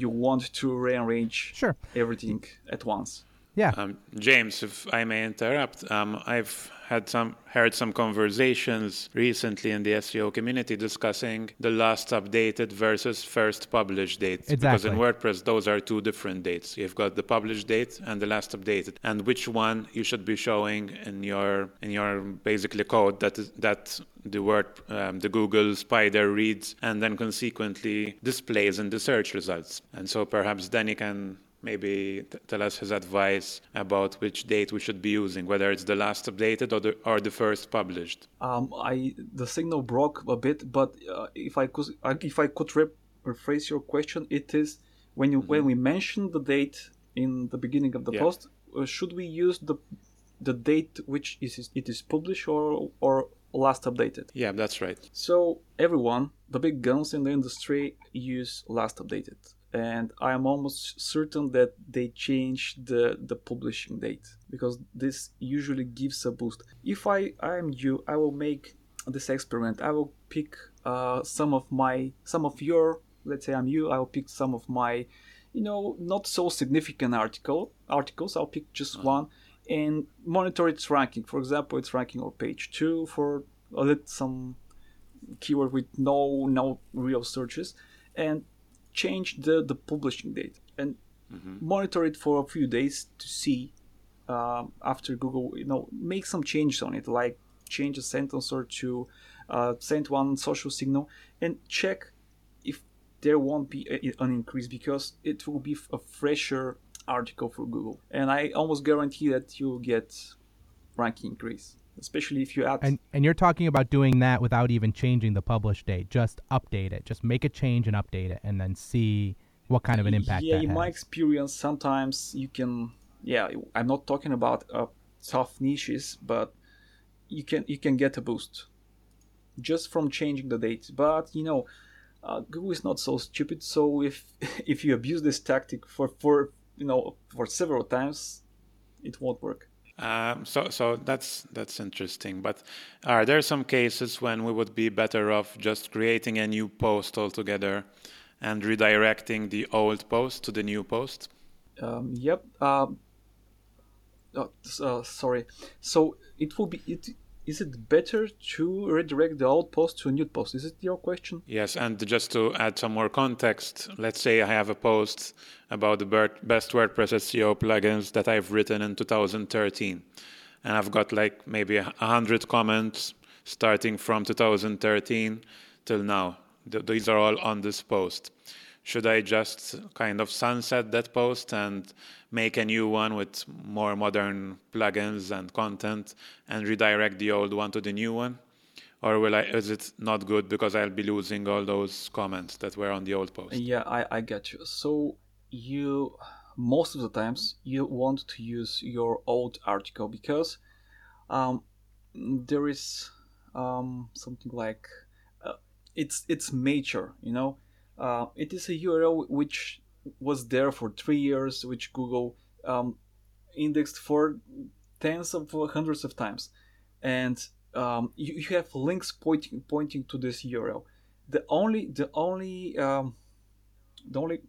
you want to rearrange sure. everything at once. Yeah. Um, James, if I may interrupt, um, I've had some heard some conversations recently in the SEO community discussing the last updated versus first published date. Exactly. Because in WordPress, those are two different dates. You've got the published date and the last updated, and which one you should be showing in your in your basically code that is, that the word um, the Google Spider reads and then consequently displays in the search results. And so perhaps then you can maybe t- tell us his advice about which date we should be using, whether it's the last updated or the, or the first published. Um, I the signal broke a bit, but uh, if I could if I could re- rephrase your question, it is when you mm-hmm. when we mention the date in the beginning of the yeah. post, uh, should we use the the date which is it is published or or last updated? Yeah, that's right. So everyone, the big guns in the industry use last updated and I am almost certain that they change the the publishing date because this usually gives a boost. If I I am you, I will make this experiment. I will pick uh, some of my some of your let's say I'm you. I will pick some of my you know not so significant article articles. I'll pick just uh-huh. one and monitor its ranking. For example, it's ranking on page two for uh, some keyword with no no real searches and change the, the publishing date and mm-hmm. monitor it for a few days to see um, after Google, you know, make some changes on it, like change a sentence or two, uh, send one social signal, and check if there won't be a, an increase because it will be a fresher article for Google. And I almost guarantee that you'll get ranking increase especially if you add and and you're talking about doing that without even changing the publish date just update it just make a change and update it and then see what kind of an impact yeah in has. my experience sometimes you can yeah i'm not talking about uh, tough niches but you can you can get a boost just from changing the date but you know uh, google is not so stupid so if if you abuse this tactic for for you know for several times it won't work um, so, so that's that's interesting. But are there some cases when we would be better off just creating a new post altogether and redirecting the old post to the new post? Um, yep. Um, oh, uh, sorry. So it will be it is it better to redirect the old post to a new post? Is it your question? Yes, and just to add some more context, let's say I have a post about the best WordPress SEO plugins that I've written in 2013. And I've got like maybe 100 comments starting from 2013 till now. these are all on this post. Should I just kind of sunset that post and make a new one with more modern plugins and content and redirect the old one to the new one? Or will I, is it not good because I'll be losing all those comments that were on the old post? Yeah, I, I get you. So you, most of the times, you want to use your old article because um, there is um, something like uh, it's it's major, you know. Uh, it is a URL which was there for three years, which Google um, indexed for tens of hundreds of times, and um, you, you, have links pointing pointing to this URL. The only the only um, the only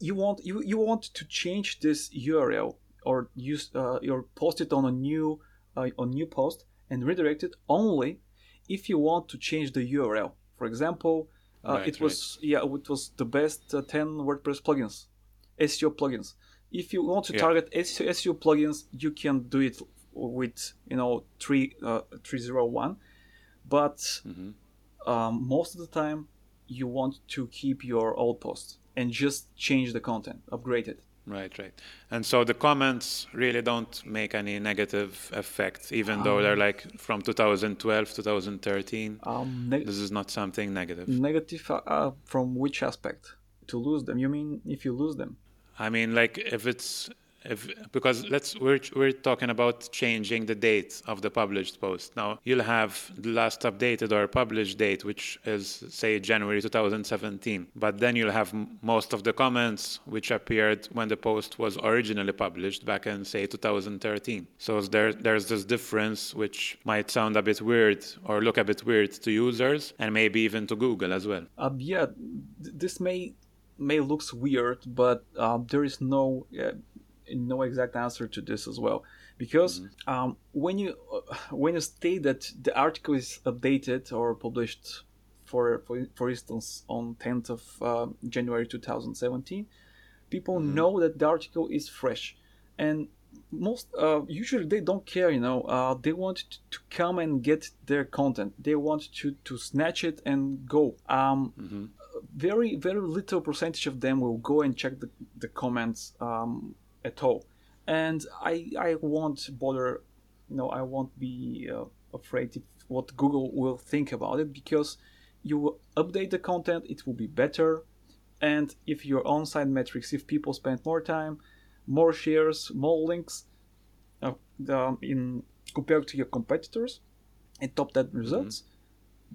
you want you, you want to change this URL or use uh, or post it on a new uh, on new post and redirect it only if you want to change the URL. For example, Right, it was yeah, it was the best uh, 10 WordPress plugins, SEO plugins. If you want to Yeah. target SEO, SEO plugins, you can do it with you know three uh, 301, but Mm-hmm. um, most of the time you want to keep your old post and just change the content, upgrade it. Right, right. And so the comments really don't make any negative effect, even though they're like from 2012, 2013. Um, ne- This is not something negative. negative uh, uh, from which aspect? To lose them? You mean if you lose them? I mean, like if it's if because let's we're we're talking about changing the date of the published post. Now you'll have the last updated or published date, which is say January 2017, but then you'll have most of the comments which appeared when the post was originally published back in say 2013. So there there's this difference which might sound a bit weird or look a bit weird to users and maybe even to Google as well. Um, yeah, th- this may may looks weird, but um, there is no uh, no exact answer to this as well, because um, when you uh, when you state that the article is updated or published, for for, for instance, on 10th of uh, January 2017, people know that the article is fresh, and most uh, usually they don't care you know uh, they want to, come and get their content. They want to to snatch it and go. Um, very very little percentage of them will go and check the, the comments um, at all. And i i won't bother you know i won't be uh, afraid if what google will think about it because you will update the content it will be better. And if your on-site metrics if people spend more time more shares more links uh, um, in compared to your competitors and top 10 results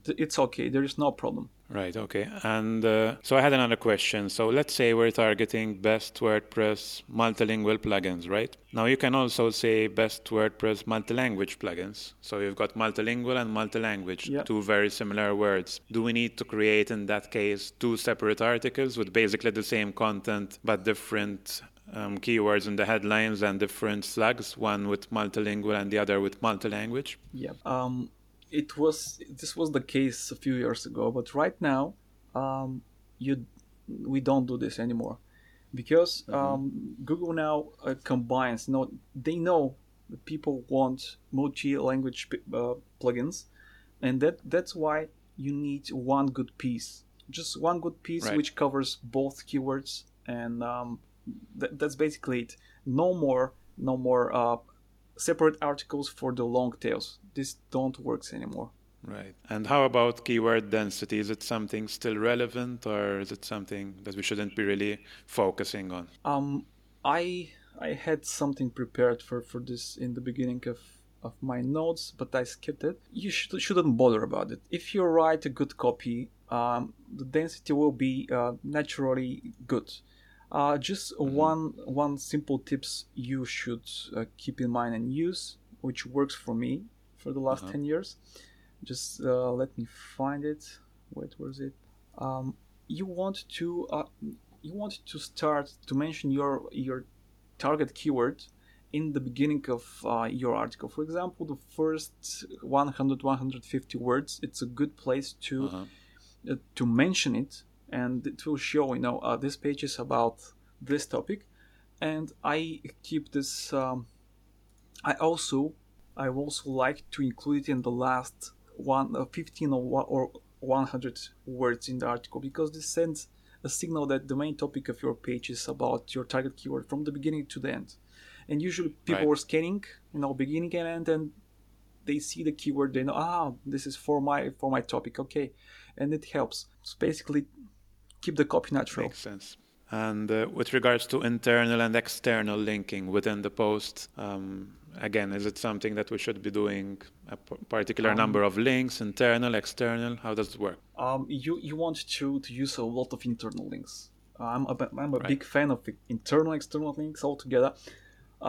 th- it's okay there is no problem Right, okay. And uh, so I had another question. So let's say we're targeting best WordPress multilingual plugins, right? Now you can also say best WordPress multilanguage plugins. So you've got multilingual and multilanguage, Yeah. two very similar words. Do we need to create in that case two separate articles with basically the same content but different um, keywords in the headlines and different slugs, one with multilingual and the other with multilanguage? Yeah. Um, it was this was the case a few years ago, but right now, um, you we don't do this anymore because um, Google now uh, combines. You know, they know that people want multi-language uh, plugins, and that that's why you need one good piece, just one good piece Right. which covers both keywords, and um, th- that's basically it. No more, no more uh, separate articles for the long tails. This don't works anymore. Right. And how about keyword density? Is it something still relevant or is it something that we shouldn't be really focusing on? Um, I I had something prepared for for this in the beginning of of my notes, but I skipped it. You should, shouldn't bother about it. If you write a good copy, um, the density will be uh, naturally good. Uh, just one one simple tips you should uh, keep in mind and use, which works for me for the last Uh-huh. ten years. Just uh, let me find it. Wait, where is it? Um, you want to uh, you want to start to mention your your target keyword in the beginning of uh, your article. For example, the first 100 150 words. It's a good place to Uh-huh. uh, to mention it, and it will show you know uh, this page is about this topic, and I keep this. Um, I also I also like to include it in the last one uh, 15 or one, or 100 words in the article because this sends a signal that the main topic of your page is about your target keyword from the beginning to the end. And usually people Right. are scanning, you know, beginning and end, and they see the keyword. They know, ah, this is for my for my topic, okay, and it helps. So basically, keep the copy natural. Makes sense. And uh, with regards to internal and external linking within the post, um, again, is it something that we should be doing a p- particular Um, number of links, internal, external? How does it work? um, you you want to to use a lot of internal links. I'm a, I'm a Right. big fan of internal external links altogether.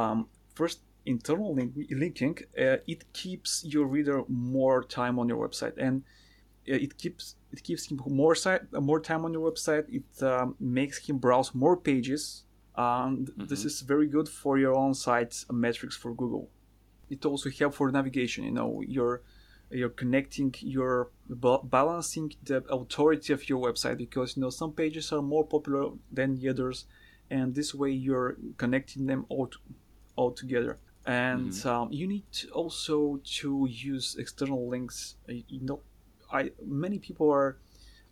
Um, first, internal link, linking uh, it keeps your reader more time on your website, and uh, it keeps it gives him more site, uh, more time on your website. It um, makes him browse more pages, and this is very good for your on-site metrics for Google. It also helps for navigation. You know, your you're connecting your balancing the authority of your website because you know some pages are more popular than the others and this way you're connecting them all, all together and mm-hmm. um, you need also to use external links you know i many people are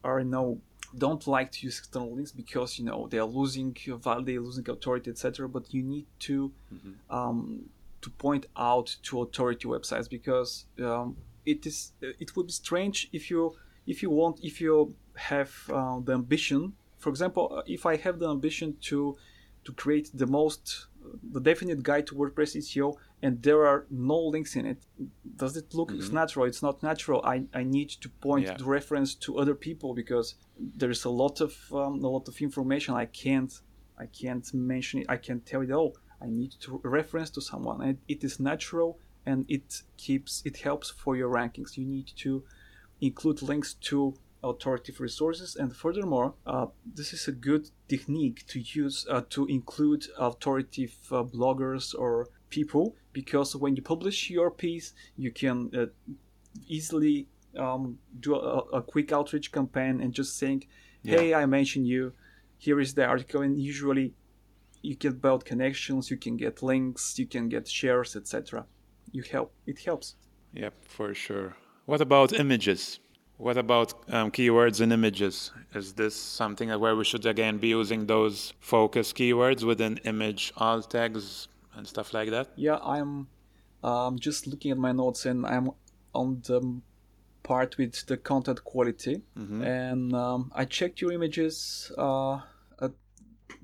are you know don't like to use external links because you know they are losing value losing authority etc but you need to mm-hmm. um, to point out to authority websites because um, it is it would be strange if you if you want if you have uh, the ambition for example if i have the ambition to to create the most the definite guide to wordpress seo and there are no links in it. Does it look mm-hmm. natural? It's not natural. I, I need to point yeah. the reference to other people because there's a lot of um, a lot of information. I can't i can't mention it. I can't tell it all. I need to reference to someone. And it is natural and it keeps it helps for your rankings. You need to include links to authoritative resources. And furthermore uh, this is a good technique to use uh, to include authoritative uh, bloggers or people because when you publish your piece you can uh, easily um, do a, a, quick outreach campaign and just saying hey yeah. i mentioned you. Here is the article. And usually you can build connections you can get links you can get shares etc you help it helps. Yep for sure. What about images? What about um, keywords and images? Is this something where we should again be using those focus keywords within image alt tags and stuff like that? Yeah, I'm um, just looking at my notes and I'm on the part with the content quality, mm-hmm. and um, I checked your images. Uh,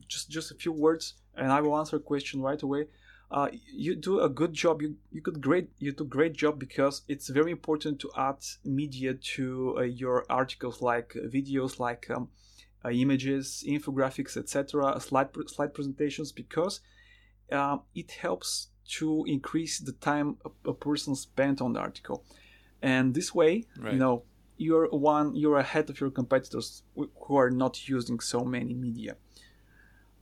just just a few words, and I will answer a question right away uh, you do a good job. You you could great you do great job because it's very important to add media to uh, your articles, like videos, like um, uh, images, infographics, etc. Slide slide presentations because um, it helps to increase the time a, a, person spent on the article, and this way, right. you know, you're one you're ahead of your competitors who are not using so many media.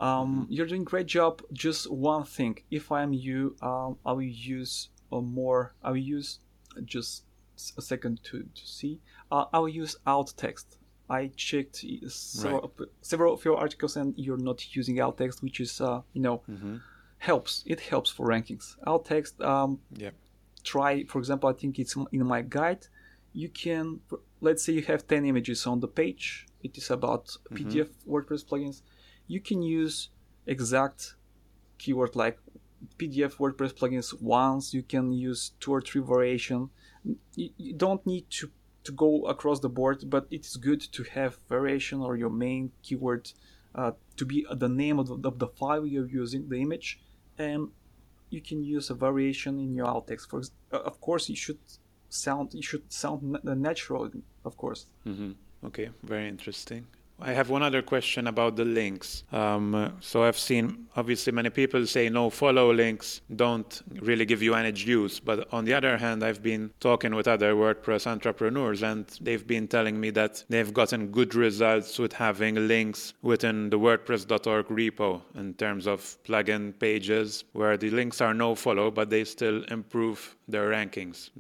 Um, you're doing great job. Just one thing. If I'm you, um, I will use a more. I will use just a second to to see. Uh, I will use alt text. I checked several, right. several of your articles, and you're not using alt text, which is uh, you know mm-hmm. Helps. It helps for rankings. Alt text. Um, yeah. Try, for example, I think it's in my guide. You can, let's say, you have ten images on the page. It is about mm-hmm. PDF WordPress plugins you can use exact keyword like PDF WordPress plugins once. You can use two or three variation. You, you don't need to to go across the board, but it's good to have variation or your main keyword uh, to be the name of the, of the, file you're using, the image, and you can use a variation in your alt text. For uh, of course, you should sound you should sound natural, of course. Mm-hmm. Okay, very interesting. I have one other question about the links. Um, so I've seen obviously many people say no follow links don't really give you any juice. But on the other hand, I've been talking with other WordPress entrepreneurs and they've been telling me that they've gotten good results with having links within the WordPress.org repo in terms of plugin pages where the links are no follow, but they still improve their rankings.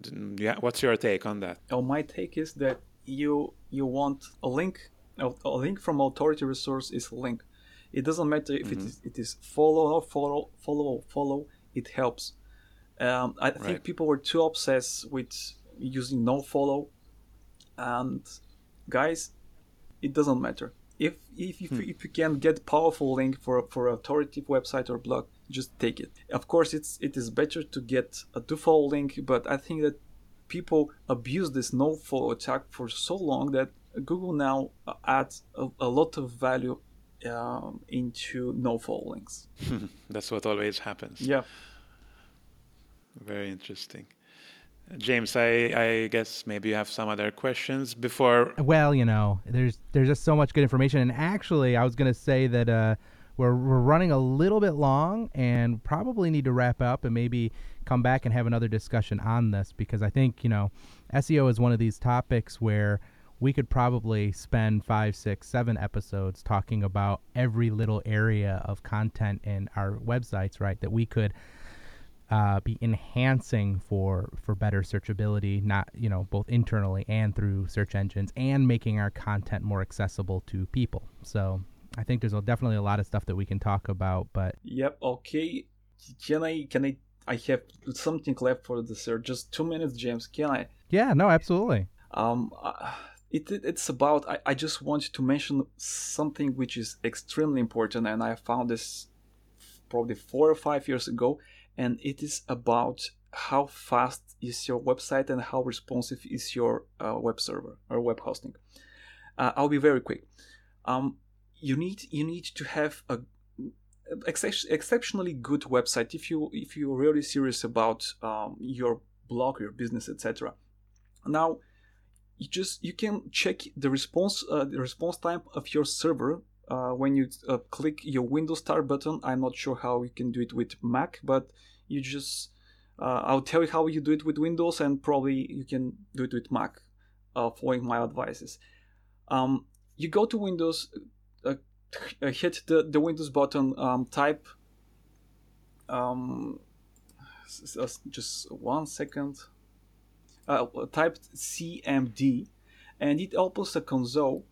Yeah, what's your take on that? Oh, my take is that you you want a link a link from authority resource is a link. It doesn't matter if mm-hmm. it, is, it is follow or follow, follow follow. It helps. Um, I right. think people were too obsessed with using no follow, and guys, it doesn't matter. If if you, hmm. if you can get powerful link for for authoritative website or blog, just take it. Of course, it's it is better to get a do follow link, but I think that people abuse this no follow attack for so long that Google now adds a, a lot of value um, into no follow links. That's what always happens. Yeah. Very interesting. James, I, I guess maybe you have some other questions before. Well, you know, there's there's just so much good information, and actually, I was going to say that uh, we're we're running a little bit long, and probably need to wrap up, and maybe come back and have another discussion on this because I think you know, SEO is one of these topics where we could probably spend five, six, seven episodes talking about every little area of content in our websites, right? That we could uh, be enhancing for for better searchability, not you know both internally and through search engines, and making our content more accessible to people. So I think there's definitely a lot of stuff that we can talk about. But yep, okay. Can I can I I have something left for the search. Just two minutes, James. Can I? Yeah, no, absolutely. Um, uh, it, it's about. I, I just want to mention something which is extremely important, and I found this probably four or five years ago, and it is about how fast is your website and how responsive is your uh, web server or web hosting. Uh, I'll be very quick. Um, you need you need to have a ex- exceptionally good website if you if you're really serious about um, your blog, your business, etc. Now, you just you can check the response uh, the response time of your server uh, when you uh, click your Windows Start button. I'm not sure how you can do it with Mac, but you just uh, I'll tell you how you do it with Windows, and probably you can do it with Mac, uh, following my advices. Um, you go to Windows, uh, hit the, the Windows button, um, type. Um, just one second. Uh, typed CMD, and it opens a console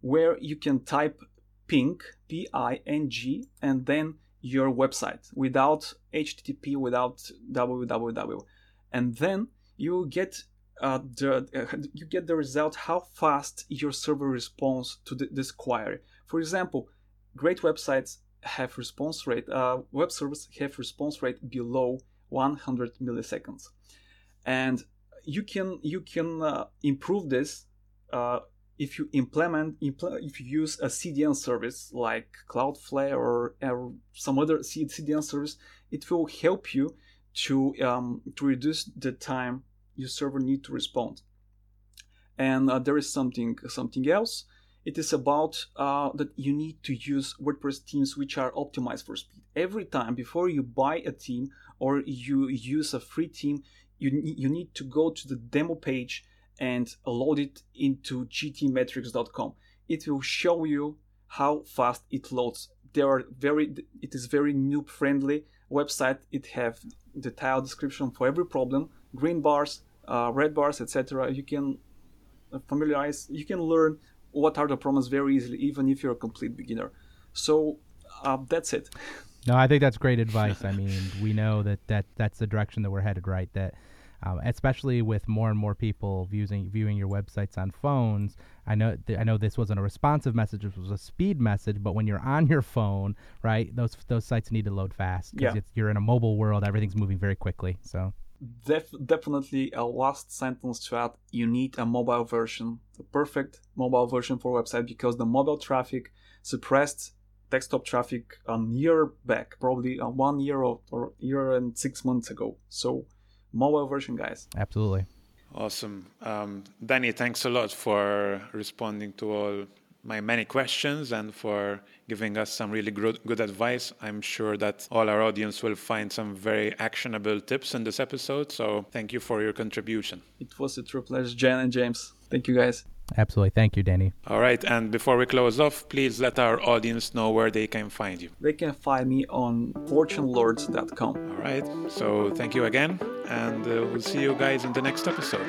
where you can type ping, P I N G, and then your website without HTTP, without www, and then you get uh, the uh, you get the result how fast your server responds to the, this query. For example, great websites have response rate. Uh, web servers have response rate below 100 milliseconds, and you can you can uh, improve this uh, if you implement impl- if you use a CDN service like Cloudflare or, or some other CDN service, it will help you to um, to reduce the time your server need to respond. And uh, there is something something else. It is about uh, that you need to use WordPress themes which are optimized for speed. Every time before you buy a theme or you use a free theme, you, you need to go to the demo page and load it into gtmetrix.com. It will show you how fast it loads. There are very it is very noob friendly website. It have detailed description for every problem, green bars, uh, red bars, etc. You can familiarize, you can learn what are the problems very easily, even if you're a complete beginner. So uh, that's it. No, I think that's great advice. I mean, we know that, that that's the direction that we're headed, right? That um, especially with more and more people viewing viewing your websites on phones. I know th- I know this wasn't a responsive message; this was a speed message. But when you're on your phone, right, those those sites need to load fast because Yeah. you're in a mobile world. Everything's moving very quickly. So Def- definitely a last sentence to add you need a mobile version the perfect mobile version for website because the mobile traffic suppressed desktop traffic a year back probably uh, one year or, or year and six months ago so mobile version guys absolutely. Awesome. Um, Danny, thanks a lot for responding to all my many questions and for giving us some really good, good advice. I'm sure that all our audience will find some very actionable tips in this episode. So thank you for your contribution. it was a true pleasure jen and james thank you guys Absolutely. Thank you, Danny. All right. And before we close off, please let our audience know where they can find you. they can find me on fortunelords.com All right. So thank you again. And uh, we'll see you guys in the next episode.